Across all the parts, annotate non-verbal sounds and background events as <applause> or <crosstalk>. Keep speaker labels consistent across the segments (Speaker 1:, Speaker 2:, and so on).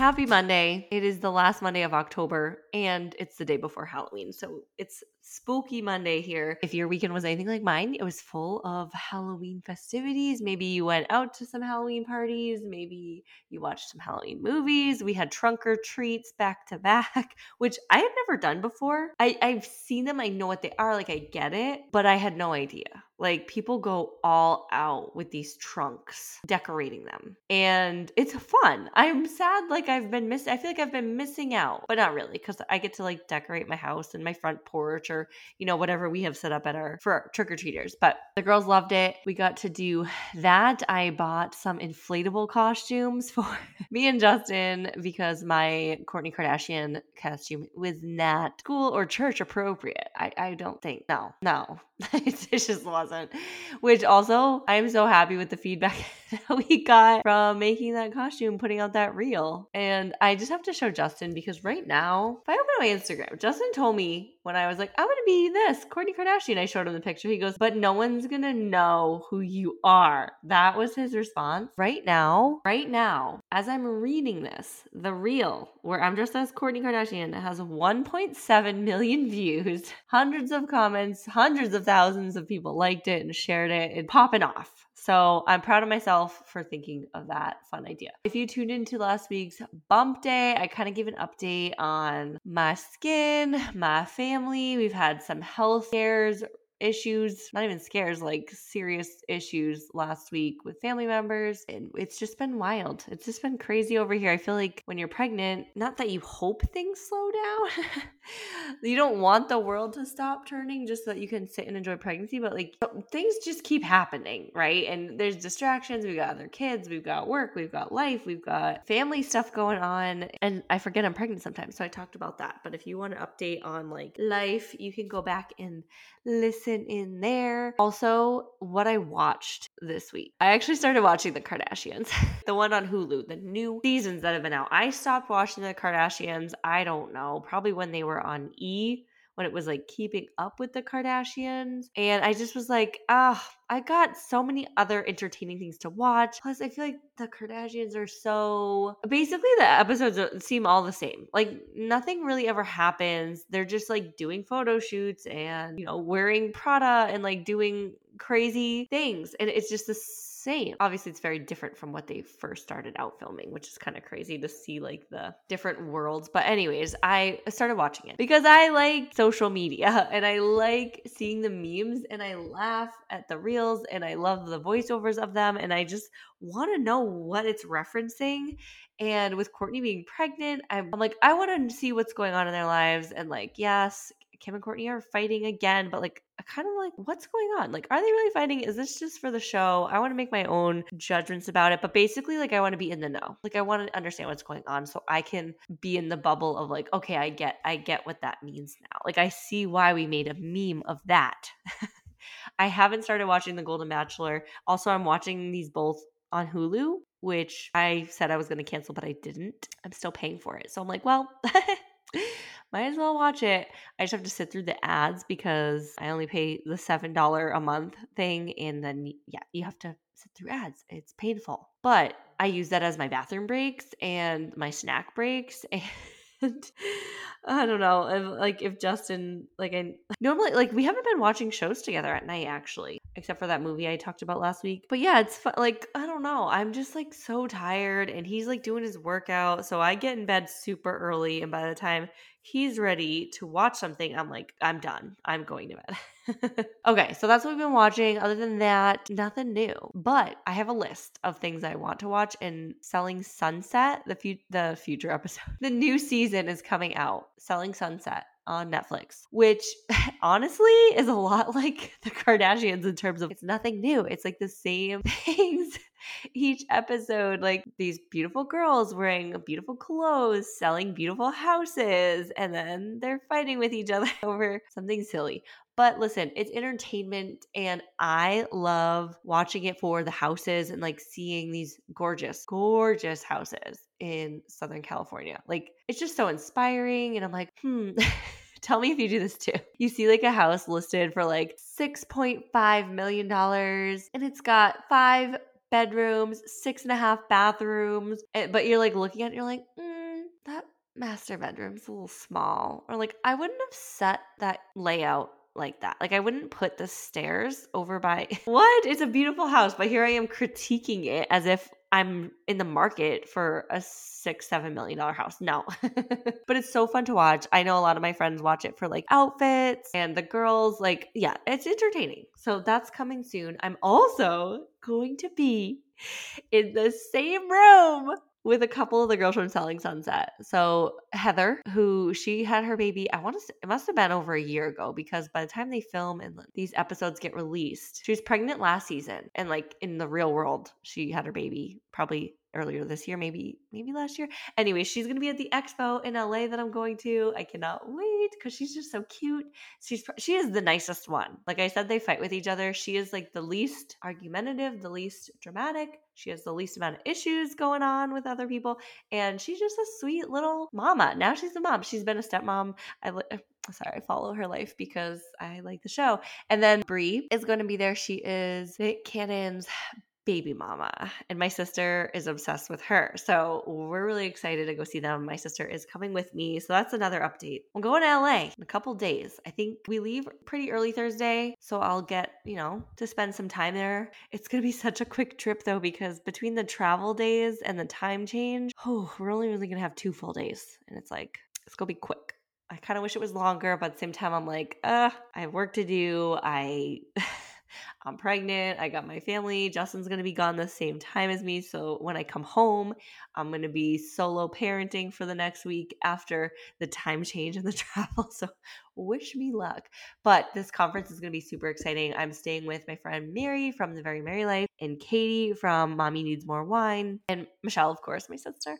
Speaker 1: Happy Monday. It is the last Monday of October and it's the day before Halloween. So it's spooky Monday here. If your weekend was anything like mine, it was full of Halloween festivities. Maybe you went out to some Halloween parties. Maybe you watched some Halloween movies. We had trunk or treats back to back, <laughs> which I had never done before. I, I've seen them, I know what they are, like I get it, but I had no idea. Like people go all out with these trunks, decorating them. And it's fun. I'm sad like I've been missing I feel like I've been missing out, but not really cuz I get to like decorate my house and my front porch or you know whatever we have set up at our for our trick-or-treaters. But the girls loved it. We got to do that. I bought some inflatable costumes <laughs> for me and Justin because my Kourtney Kardashian costume was not school or church appropriate. I, I don't think. No, no. <laughs> it just wasn't. Which also, I'm so happy with the feedback <laughs> <laughs> that we got from making that costume, putting out that reel. And I just have to show Justin because right now, if I open my Instagram, Justin told me when I was like, I'm gonna be this, Kourtney Kardashian. I showed him the picture. He goes, But no one's gonna know who you are. That was his response. Right now, right now, as I'm reading this, the reel where I'm dressed as Kourtney Kardashian has 1.7 million views, hundreds of comments, hundreds of thousands of people liked it and shared it and popping off. So I'm proud of myself for thinking of that fun idea. If you tuned into last week's bump day, I kind of gave an update on my skin, my family. We've had some health scares issues, not even scares, like serious issues last week with family members. And it's just been wild. It's just been crazy over here. I feel like when you're pregnant, not that you hope things slow down, <laughs> you don't want the world to stop turning just so that you can sit and enjoy pregnancy, but like things just keep happening, right? And there's distractions. We've got other kids, we've got work, we've got life, we've got family stuff going on. And I forget I'm pregnant sometimes. So I talked about that. But if you want an update on like life, you can go back and listen in there. Also, what I watched this week. I actually started watching The Kardashians, <laughs> the one on Hulu, the new seasons that have been out. I stopped watching The Kardashians, I don't know, probably when they were on E when it was like keeping up with the Kardashians. And I just was like, ah, oh, I got so many other entertaining things to watch. Plus, I feel like the Kardashians are so basically the episodes seem all the same. Like nothing really ever happens. They're just like doing photo shoots and, you know, wearing Prada and like doing crazy things. And it's just this same. Obviously, it's very different from what they first started out filming, which is kind of crazy to see like the different worlds. But, anyways, I started watching it because I like social media <laughs> and I like seeing the memes and I laugh at the reels and I love the voiceovers of them and I just want to know what it's referencing. And with Kourtney being pregnant, I'm, I'm like, I want to see what's going on in their lives. And like, yes, Kim and Kourtney are fighting again, but like kind of like, what's going on? Like, are they really fighting? Is this just for the show? I want to make my own judgments about it, but basically, like, I want to be in the know. Like, I want to understand what's going on so I can be in the bubble of like, okay, I get, I get what that means now. Like, I see why we made a meme of that. <laughs> I haven't started watching The Golden Bachelor. Also, I'm watching these both on Hulu, which I said I was going to cancel, but I didn't. I'm still paying for it. So I'm like, well, <laughs> might as well watch it. I just have to sit through the ads because I only pay the $7 a month thing. And then, yeah, you have to sit through ads. It's painful. But I use that as my bathroom breaks and my snack breaks. <laughs> And I don't know if like if Justin like I normally like we haven't been watching shows together at night actually except for that movie I talked about last week. But yeah, it's fun. like I don't know. I'm just like so tired and he's like doing his workout, so I get in bed super early and by the time he's ready to watch something, I'm like I'm done. I'm going to bed. <laughs> <laughs> okay, so that's what we've been watching. Other than that, nothing new. But I have a list of things I want to watch and Selling Sunset, the fu- the future episode. <laughs> The new season is coming out. Selling Sunset on Netflix, which <laughs> honestly is a lot like the Kardashians in terms of it's nothing new. It's like the same things each episode. Like these beautiful girls wearing beautiful clothes, selling beautiful houses, and then they're fighting with each other over something silly. But listen, it's entertainment and I love watching it for the houses and like seeing these gorgeous, gorgeous houses in Southern California. Like it's just so inspiring. And I'm like, hmm. <laughs> Tell me if you do this too. You see like a house listed for like $6.5 million and it's got five bedrooms, six and a half bathrooms. eh, But you're like looking at it, you're like, mm, that master bedroom's a little small. Or like, I wouldn't have set that layout like that. Like, I wouldn't put the stairs over by <laughs> what? It's a beautiful house, but here I am critiquing it as if I'm in the market for a six, seven million dollar house. No. <laughs> but it's so fun to watch. I know a lot of my friends watch it for like outfits and the girls, like, yeah, it's entertaining. So that's coming soon. I'm also going to be in the same room with a couple of the girls from Selling Sunset. So Heather, who she had her baby, I want to it must have been over a year ago because by the time they film and these episodes get released, she was pregnant last season and like in the real world, she had her baby probably earlier this year, maybe maybe last year. Anyway, she's gonna be at the expo in LA that I'm going to. I cannot wait because she's just so cute. She's she is the nicest one. Like I said, they fight with each other. She is like the least argumentative, the least dramatic. She has the least amount of issues going on with other people, and she's just a sweet little mama. Now she's a mom. She's been a stepmom. I li- uh, sorry, I follow her life because I like the show. And then Bre is going to be there. She is Nick Cannon's baby mama and my sister is obsessed with her. So we're really excited to go see them. My sister is coming with me so that's another update. We'll going to la in a couple days. I think we leave pretty early thursday so i'll get you know to spend some time there. It's gonna be <laughs> such a quick trip though because between the travel days and the time change oh <sighs> we're only really gonna have two full days and it's like it's gonna be quick. I kind of wish it was longer, but at the same time, I'm like, uh, I have work to do. I <laughs> I'm pregnant. I got my family. Justin's going to be gone the same time as me. So when I come home, I'm going to be solo parenting for the next week after the time change and the <laughs> travel. So wish me luck. But this conference is going to be super exciting. I'm staying with my friend Mary from The Very Merry Life and Katie from Mommy Needs More Wine and Michelle, of course, my sister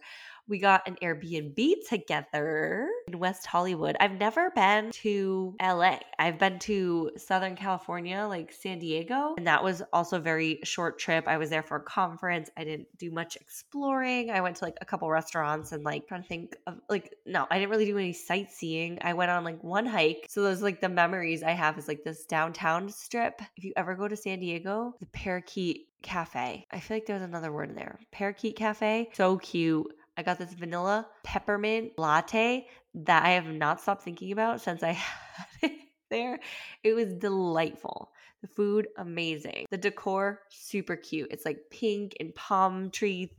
Speaker 1: we got an Airbnb together in West Hollywood. I've never been to LA. I've been to Southern California, like San Diego, and that was also a very short trip. I was there for a conference. I didn't do much exploring. I went to like a couple restaurants and like trying to think of like no, I didn't really do any sightseeing. I went on like one hike. So those like the memories I have is like this downtown strip. If you ever go to San Diego, the Parakeet Cafe. I feel like there was another word in there. Parakeet Cafe. So cute I got this vanilla peppermint latte that I have not stopped thinking about since I <laughs> had it there. It was delightful. The food, amazing. The decor, super cute. It's like pink and palm tree,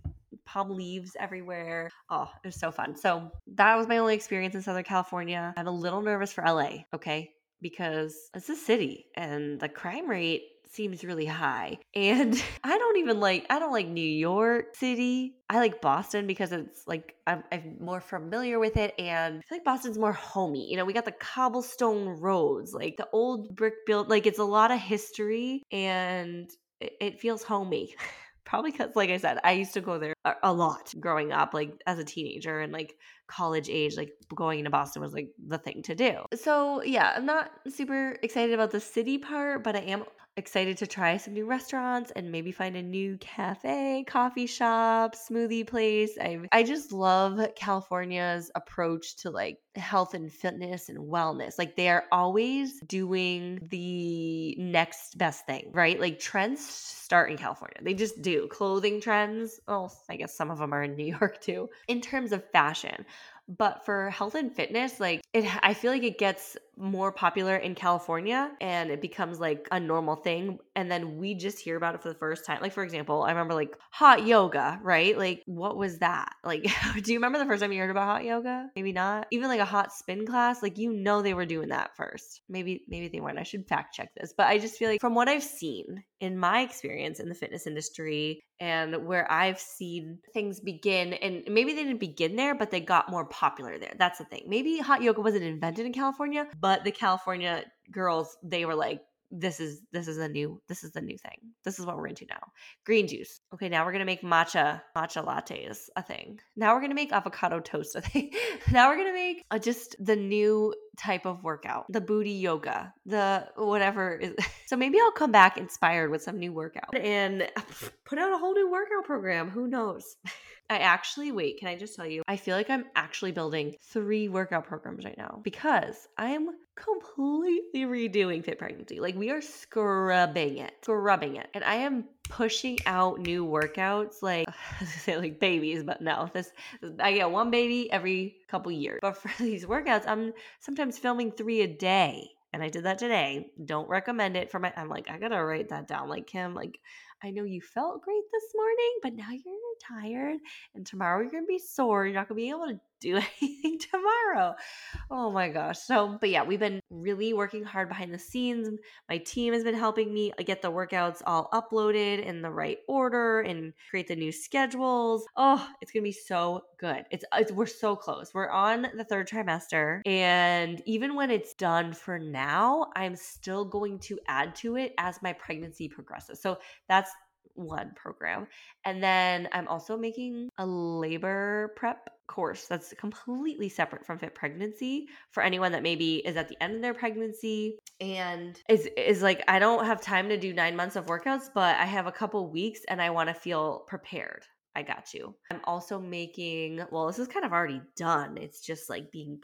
Speaker 1: palm leaves everywhere. Oh, it was so fun. So that was my only experience in Southern California. I'm a little nervous for LA, okay? Because it's a city and the crime rate seems really high. <laughs> And I don't even like I don't like New York City. I like Boston because it's like I'm, I'm, more familiar with it and I feel like Boston's more homey. You know, we got the cobblestone roads, like the old brick built like it's a lot of history and it, it feels homey. <laughs> Probably because, like I said, I used to go there a, lot growing up, like as a teenager and like college age, like going into Boston was like the thing to do. So, yeah, I'm not super excited about the city part, but I am excited to try some new restaurants and maybe find a new cafe, coffee shop, smoothie place. I I just love California's approach to like health and fitness and wellness. Like they are always doing the next best thing, right? Like trends start in California. They just do. Clothing trends, oh, I guess some of them are in New York too. In terms of fashion, but for health and fitness like it i feel like it gets more popular in california and it becomes like a normal thing and then we just hear about it for the first time. Like for example i remember like hot yoga right? Like what was that? <laughs> Like do you remember the first time you heard about hot yoga? Maybe not? Even like a hot spin class? Like you know they were doing that first. Maybe maybe they weren't. I should fact check this. But i just feel like from what i've seen in my experience in the fitness industry and where I've seen things begin, and maybe they didn't begin there, but they got more popular there. That's the thing. Maybe hot yoga wasn't invented in California, but the California girls, they were like, this is this is a new this is the new thing. This is what we're into now. Green juice. Okay, now we're gonna make matcha matcha lattes a thing. Now we're gonna make avocado toast a thing. <laughs> now we're gonna make uh, just the new type of workout, the booty yoga, the whatever. <laughs> So maybe I'll come back inspired with some new workout and <laughs> put out a whole new workout program. Who knows? <laughs> I actually, wait, can I just tell you? I feel like I'm actually building three workout programs right now because I am completely redoing Fit Pregnancy. Like we are scrubbing it, scrubbing it. And I am pushing out new workouts like <laughs> I say like babies, but no, this I get one baby every couple years. But for <laughs> these workouts, I'm sometimes filming three a day. And I did that today. Don't recommend it for my I'm like, I gotta write that down. Like Kim, like I know you felt great this morning, but now you're tired and tomorrow you're gonna be sore. You're not gonna be able to do <laughs> anything tomorrow. Oh my gosh. So, but yeah, we've been really working hard behind the scenes. My team has been helping me uh, get the workouts all uploaded in the right order and create the new schedules. Oh, it's going to be so good. It's, it's we're so close. We're on the third trimester and even when it's done for now, I'm still going to add to it as my pregnancy progresses. So, that's one program. And then I'm also making a labor prep course that's completely separate from fit pregnancy for anyone that maybe is at the end of their pregnancy and is is like I don't have time to do 9 months of workouts but I have a couple weeks and I want to feel prepared. I got you. I'm also making well this is kind of already done. It's just like being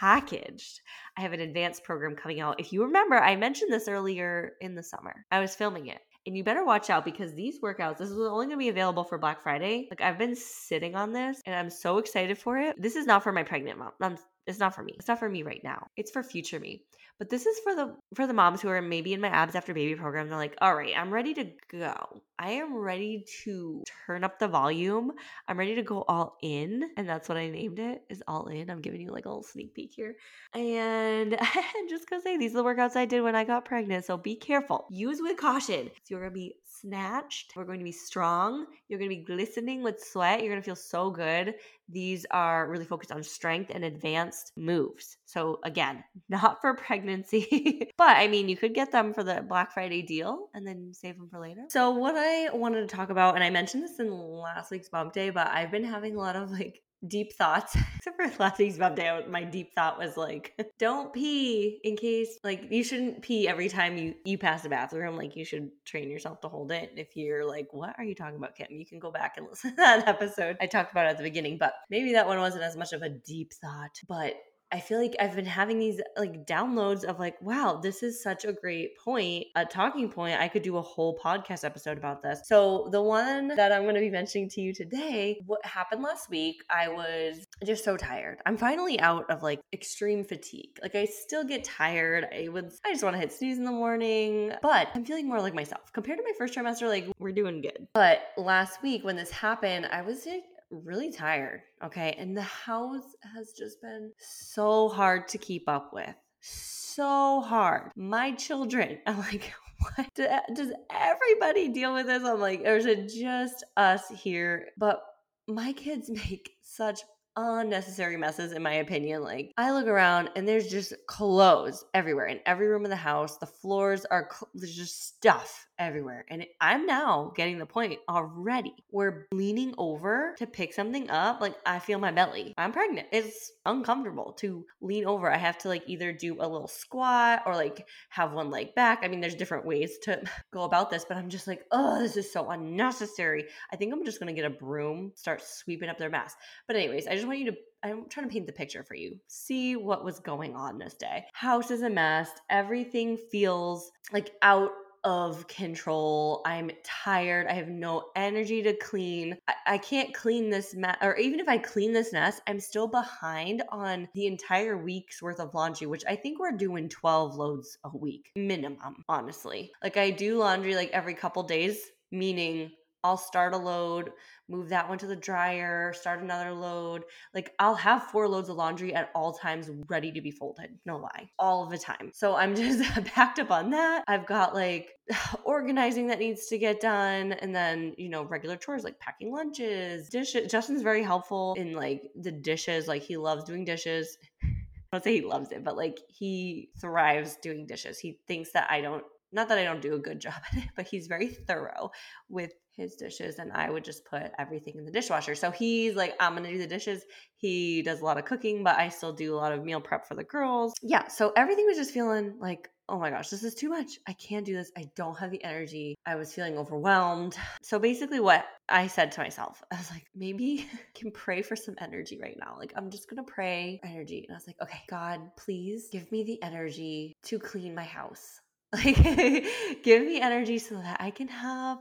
Speaker 1: packaged. I have an advanced program coming out. If you remember, I mentioned this earlier in the summer. I was filming it and you better watch out because these workouts, this is only going to be available for Black Friday. Like I've been sitting on this and I'm so excited for it. This is not for my pregnant mom. I'm, it's not for me. It's not for me right now. It's for future me. But this is for the for the moms who are maybe in my abs after baby program. They're like, all right, I'm ready to go. I am ready to turn up the volume. I'm ready to go all in. And that's what I named it is all in. I'm giving you like a little sneak peek here. And <laughs> just gonna say these are the workouts I did when I got pregnant. So be careful. Use with caution. So you're gonna be snatched. We're going to be strong. You're going to be glistening with sweat. You're going to feel so good. These are really focused on strength and advanced moves. So, again, <laughs> not for pregnancy, <laughs> but I mean, you could get them for the Black Friday deal and then save them for later. So, what I wanted to talk about, and I mentioned this in last week's bump day, but I've been having a lot of like deep thoughts. Except for last week's bump day, my deep thought was like, <laughs> don't pee in case like you shouldn't pee every time you you pass the bathroom. Like you should train yourself to hold it. If you're like, what are you talking about, Kim? You can go back and <laughs> listen to that episode I talked about at the beginning. But maybe that one wasn't as much of a deep thought. But I feel like I've been having these like downloads of like, wow, this is such a great point, a talking point. I could do a whole podcast episode about this. So, the one that I'm going to be mentioning to you today, what happened last week, I was just so tired. I'm finally out of like extreme fatigue. Like, I still get tired. I would, I just want to hit snooze in the morning, but I'm feeling more like myself compared to my first trimester. Like, we're doing good. But last week when this happened, I was like, really tired. Okay. And the house has just been so hard to keep up with. So hard. My children, <laughs> I'm like, what? Eh, does everybody deal with this? I'm like, or is it just us here? But my kids <laughs> make such unnecessary messes in my opinion like i look around and there's just clothes everywhere in every room of the house. The floors are cl- there's just stuff everywhere and i'm now getting the point already where leaning over to pick something up like i feel my belly. I'm pregnant. It's uncomfortable to lean over. I have to like either do a little squat or like have one leg back. I mean there's different ways to <laughs> go about this but i'm just like oh this is so unnecessary. I think i'm just gonna get a broom start sweeping up their mess. But anyways i just just want you to I'm trying to paint the picture for you. See what was going on this day. House is a mess. Everything feels like out of control. I'm tired. I have no energy to clean. I, I can't clean this mess, or even if I clean this mess, I'm still behind on the entire week's worth of laundry, which I think we're doing 12 loads a week minimum, honestly. Like I do laundry like every couple days, meaning I'll start a load, move that one to the dryer, start another load. Like I'll have four loads of laundry at all times ready to be folded. No lie. All the time. So I'm <laughs> just backed up on that. I've got like <sighs> organizing that needs to get done and then, you know, regular chores like packing lunches, dishes. Justin's very helpful in like the dishes. Like he loves doing dishes. <laughs> I don't say he loves it, but like he thrives doing dishes. He thinks that I don't not that I don't do a good <laughs> job at it, but he's very thorough with his dishes and I would just put everything in the dishwasher. So he's like, I'm to do the dishes. He does a lot of cooking, but I still do a lot of meal prep for the girls. Yeah. So everything was just feeling like, oh my gosh, this is too much. I can't do this. I don't have the energy. I was feeling overwhelmed. So basically, what I said to myself, <laughs> I was like, maybe I <laughs> can pray for some energy right now. Like, I'm just to pray energy. And I was like, okay, God, please give me the energy to clean my house Like, <laughs> give me energy so that I can have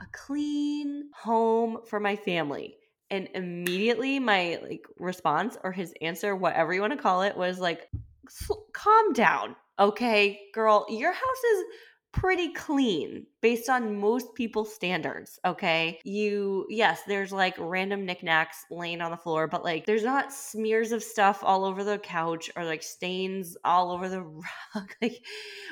Speaker 1: a clean home for my family. And immediately my like response or his answer, whatever you want to call it, was like, calm down. Okay, girl, your house is pretty clean based on most people's standards. Okay. You, yes, there's like random knickknacks laying on the floor, but like there's not smears of stuff all over the couch or like stains all over the <laughs> rug. like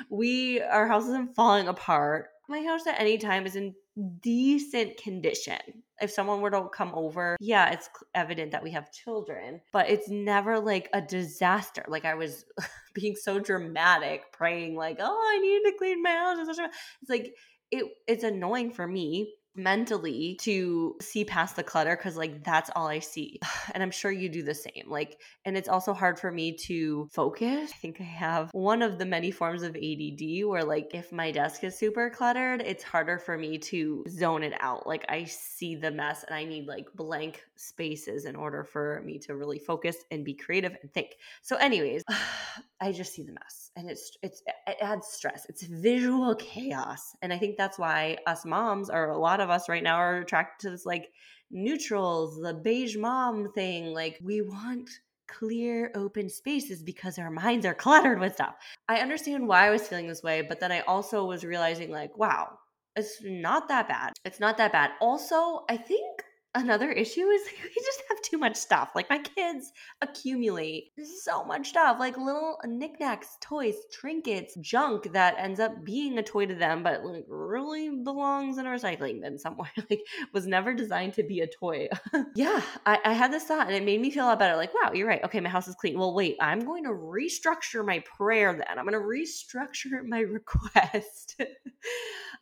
Speaker 1: we, our house isn't falling apart. My house at any time is in decent condition. If someone were to come over, yeah, it's evident that we have children, but it's never like a disaster. Like I was <laughs> being so dramatic, praying like, "Oh, I need to clean my house." It's like it it's annoying for me mentally to see past the clutter because like that's all i see. <sighs> And i'm sure you do the same like and it's also hard for me to focus. I think i have one of the many forms of add where like if my desk is super cluttered it's harder for me to zone it out. Like i see the mess and i need like blank spaces in order for me to really focus and be creative and think. So anyways <sighs> i just see the mess and it's it's it adds stress. It's visual chaos. And i think that's why us moms are a lot of us right now are attracted to this like neutrals the beige mom thing like we want clear open spaces because our minds are cluttered with stuff. I understand why i was feeling this way but then i also was realizing like wow it's not that bad. It's not that bad. Also i think another issue is <laughs> we just have too much stuff. Like my kids accumulate so much stuff, like little knickknacks, toys, trinkets, junk that ends up being a toy to them, but like really belongs in a recycling bin somewhere. <laughs> like was never designed to be a toy. <laughs> yeah, I, I had this thought and it made me feel a lot better. Like, wow, you're right. Okay, my house is clean. Well, wait, I'm going to restructure my prayer then. I'm going to restructure my request.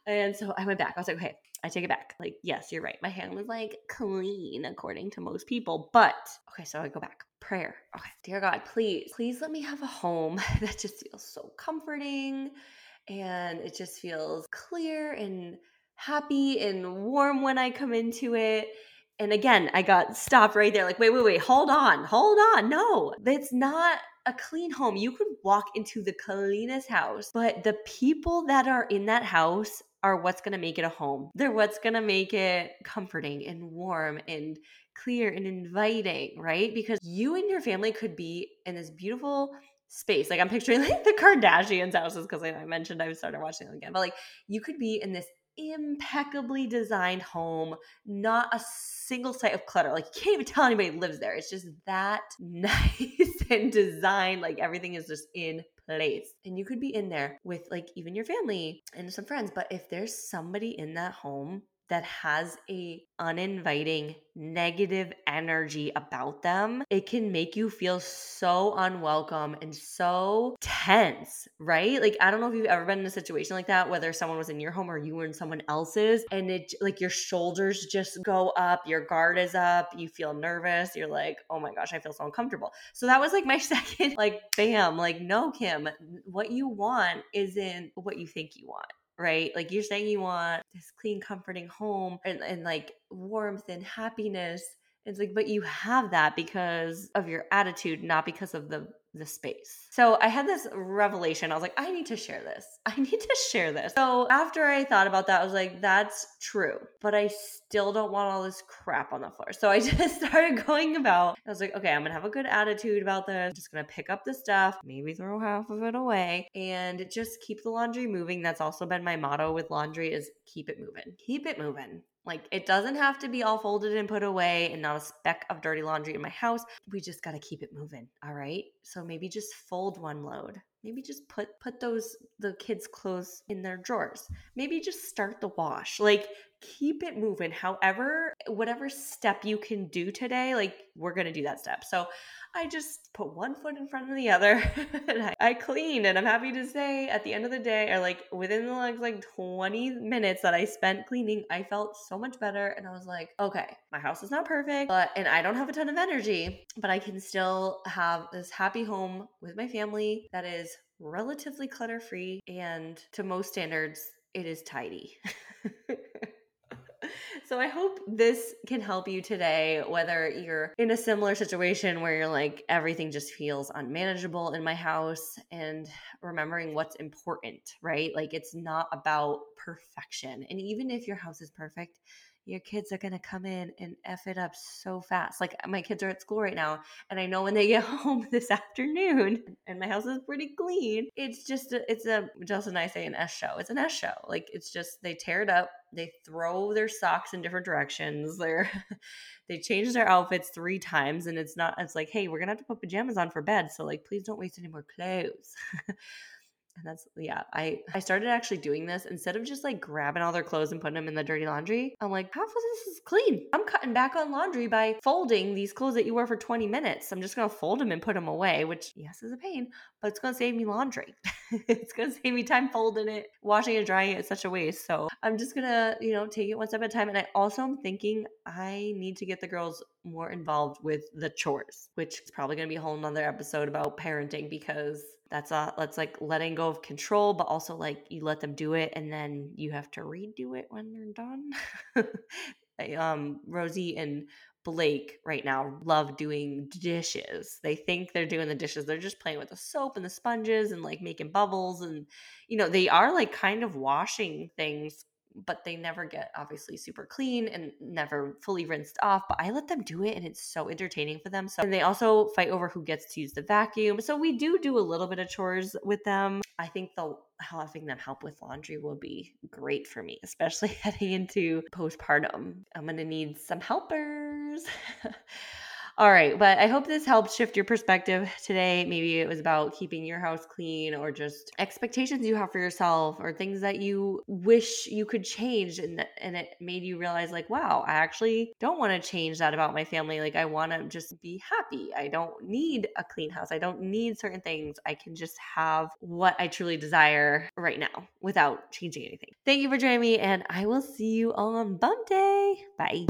Speaker 1: and so I went back. I was like, okay, I take it back. Like, yes, you're right. My hand was like clean according to most people. But okay, so I go back. Prayer. Okay, dear God, please, please let me have a home <laughs> that just feels so comforting and it just feels clear and happy and warm when I come into it. And again, I got stopped right there, like, wait, wait, wait, hold on, hold on. No, it's not a clean home. You could walk into the cleanest house, but the people that are in that house are what's going to make it a home. They're what's going to make it comforting and warm and clear and inviting, right? Because you and your family could be in this beautiful space. Like I'm picturing <laughs> like the Kardashians houses because I mentioned I've started watching them again. But like you could be in this impeccably designed home, not a single sight of clutter. Like you can't even tell anybody lives there. It's just that <laughs> nice and designed. Like everything is just in place. And you could be in there with like even your family and some friends. But if there's somebody in that home that has a uninviting negative energy about them it can make you feel so unwelcome and so tense right? Like i don't know if you've ever been in a situation like that whether someone was in your home or you were in someone else's and it like your shoulders just go up your guard is up you feel nervous you're like oh my gosh i feel so uncomfortable. So that was like my <laughs> second like bam like no kim what you want isn't what you think you want right? Like you're saying you want this clean, comforting home and, and like warmth and happiness. It's like, but you have that because of your attitude, not because of the the space. So I had this revelation. I was like, I need to share this. <laughs> I need to share this. So after I thought about that, I was like, that's true. But I still don't want all this crap on the floor. So I <laughs> just started going about, I was like, okay, I'm to have a good attitude about this. I'm just to pick up the stuff, maybe throw half of it away and just keep the laundry moving. That's also been my motto with laundry is keep it moving. Keep it moving. Like it doesn't have to be all folded and put away and not a speck of dirty laundry in my house. We just got to keep it moving, all right? So maybe just fold one load. Maybe just put put those the kids clothes in their drawers. Maybe just start the wash. Like keep it moving. However, whatever step you can do today, like we're going to do that step. So I just put one foot in front of the other <laughs> and I, I. And I'm happy to say at the end of the day, or like within the like, like 20 minutes that I spent cleaning, I felt so much better. And I was like, okay, my house is not perfect, but and I don't have a ton of energy, but I can still have this happy home with my family that is relatively clutter free and to most standards, it is tidy. <laughs> so I hope this can help you today, whether you're in a similar situation where you're like, everything just feels unmanageable in my house and remembering what's important, right? Like it's not about perfection. And even if your house is perfect, your kids are going to come in and F it up so fast. Like my kids are at school right now, and I know when they <laughs> get home this afternoon and my house is pretty clean, it's just, a, it's a, Justin and I say an S show. It's an S show. Like it's just, they tear it up, they throw their socks in different directions. <laughs> They're, they change their outfits three times, and it's not, it's like, hey, we're going to have to put pajamas on for bed. So, like, please don't waste any more clothes. <laughs> And that's yeah, I I started actually doing this instead of just like grabbing all their clothes and putting them in the dirty laundry. I'm like, half of this is clean. I'm cutting back on laundry by folding these clothes that you wear for 20 minutes. I'm just gonna fold them and put them away, which yes is a pain, but it's gonna save me laundry. <laughs> it's gonna save me time folding it, washing and drying it. It's such a waste. So I'm just gonna you know take it one step at a time. And I also am thinking I need to get the girls more involved with the chores, which is probably gonna be a whole nother episode about parenting because that's a that's like letting go of control but also like you let them do it and then you have to redo it when they're done. <laughs> Um rosie and blake right now love doing dishes. They think they're doing the dishes. They're just playing with the soap and the sponges and like making bubbles and you know they are like kind of washing things but they never get obviously super clean and never fully rinsed off. But I let them do it and it's so entertaining for them. So, and they also fight over who gets to use the vacuum. So we do do a little bit of chores with them. I think the having them help with laundry will be great for me, especially <laughs> heading into postpartum. I'm going to need some helpers. <laughs> All right, but I hope this helped shift your perspective today. Maybe it was about keeping your house clean or just expectations you have for yourself or things that you wish you could change and and it made you realize like, wow, I actually don't want to change that about my family. Like I want to just be happy. I don't need a clean house. I don't need certain things. I can just have what I truly desire right now without changing anything. Thank you for joining me and I will see you on bump day. Bye.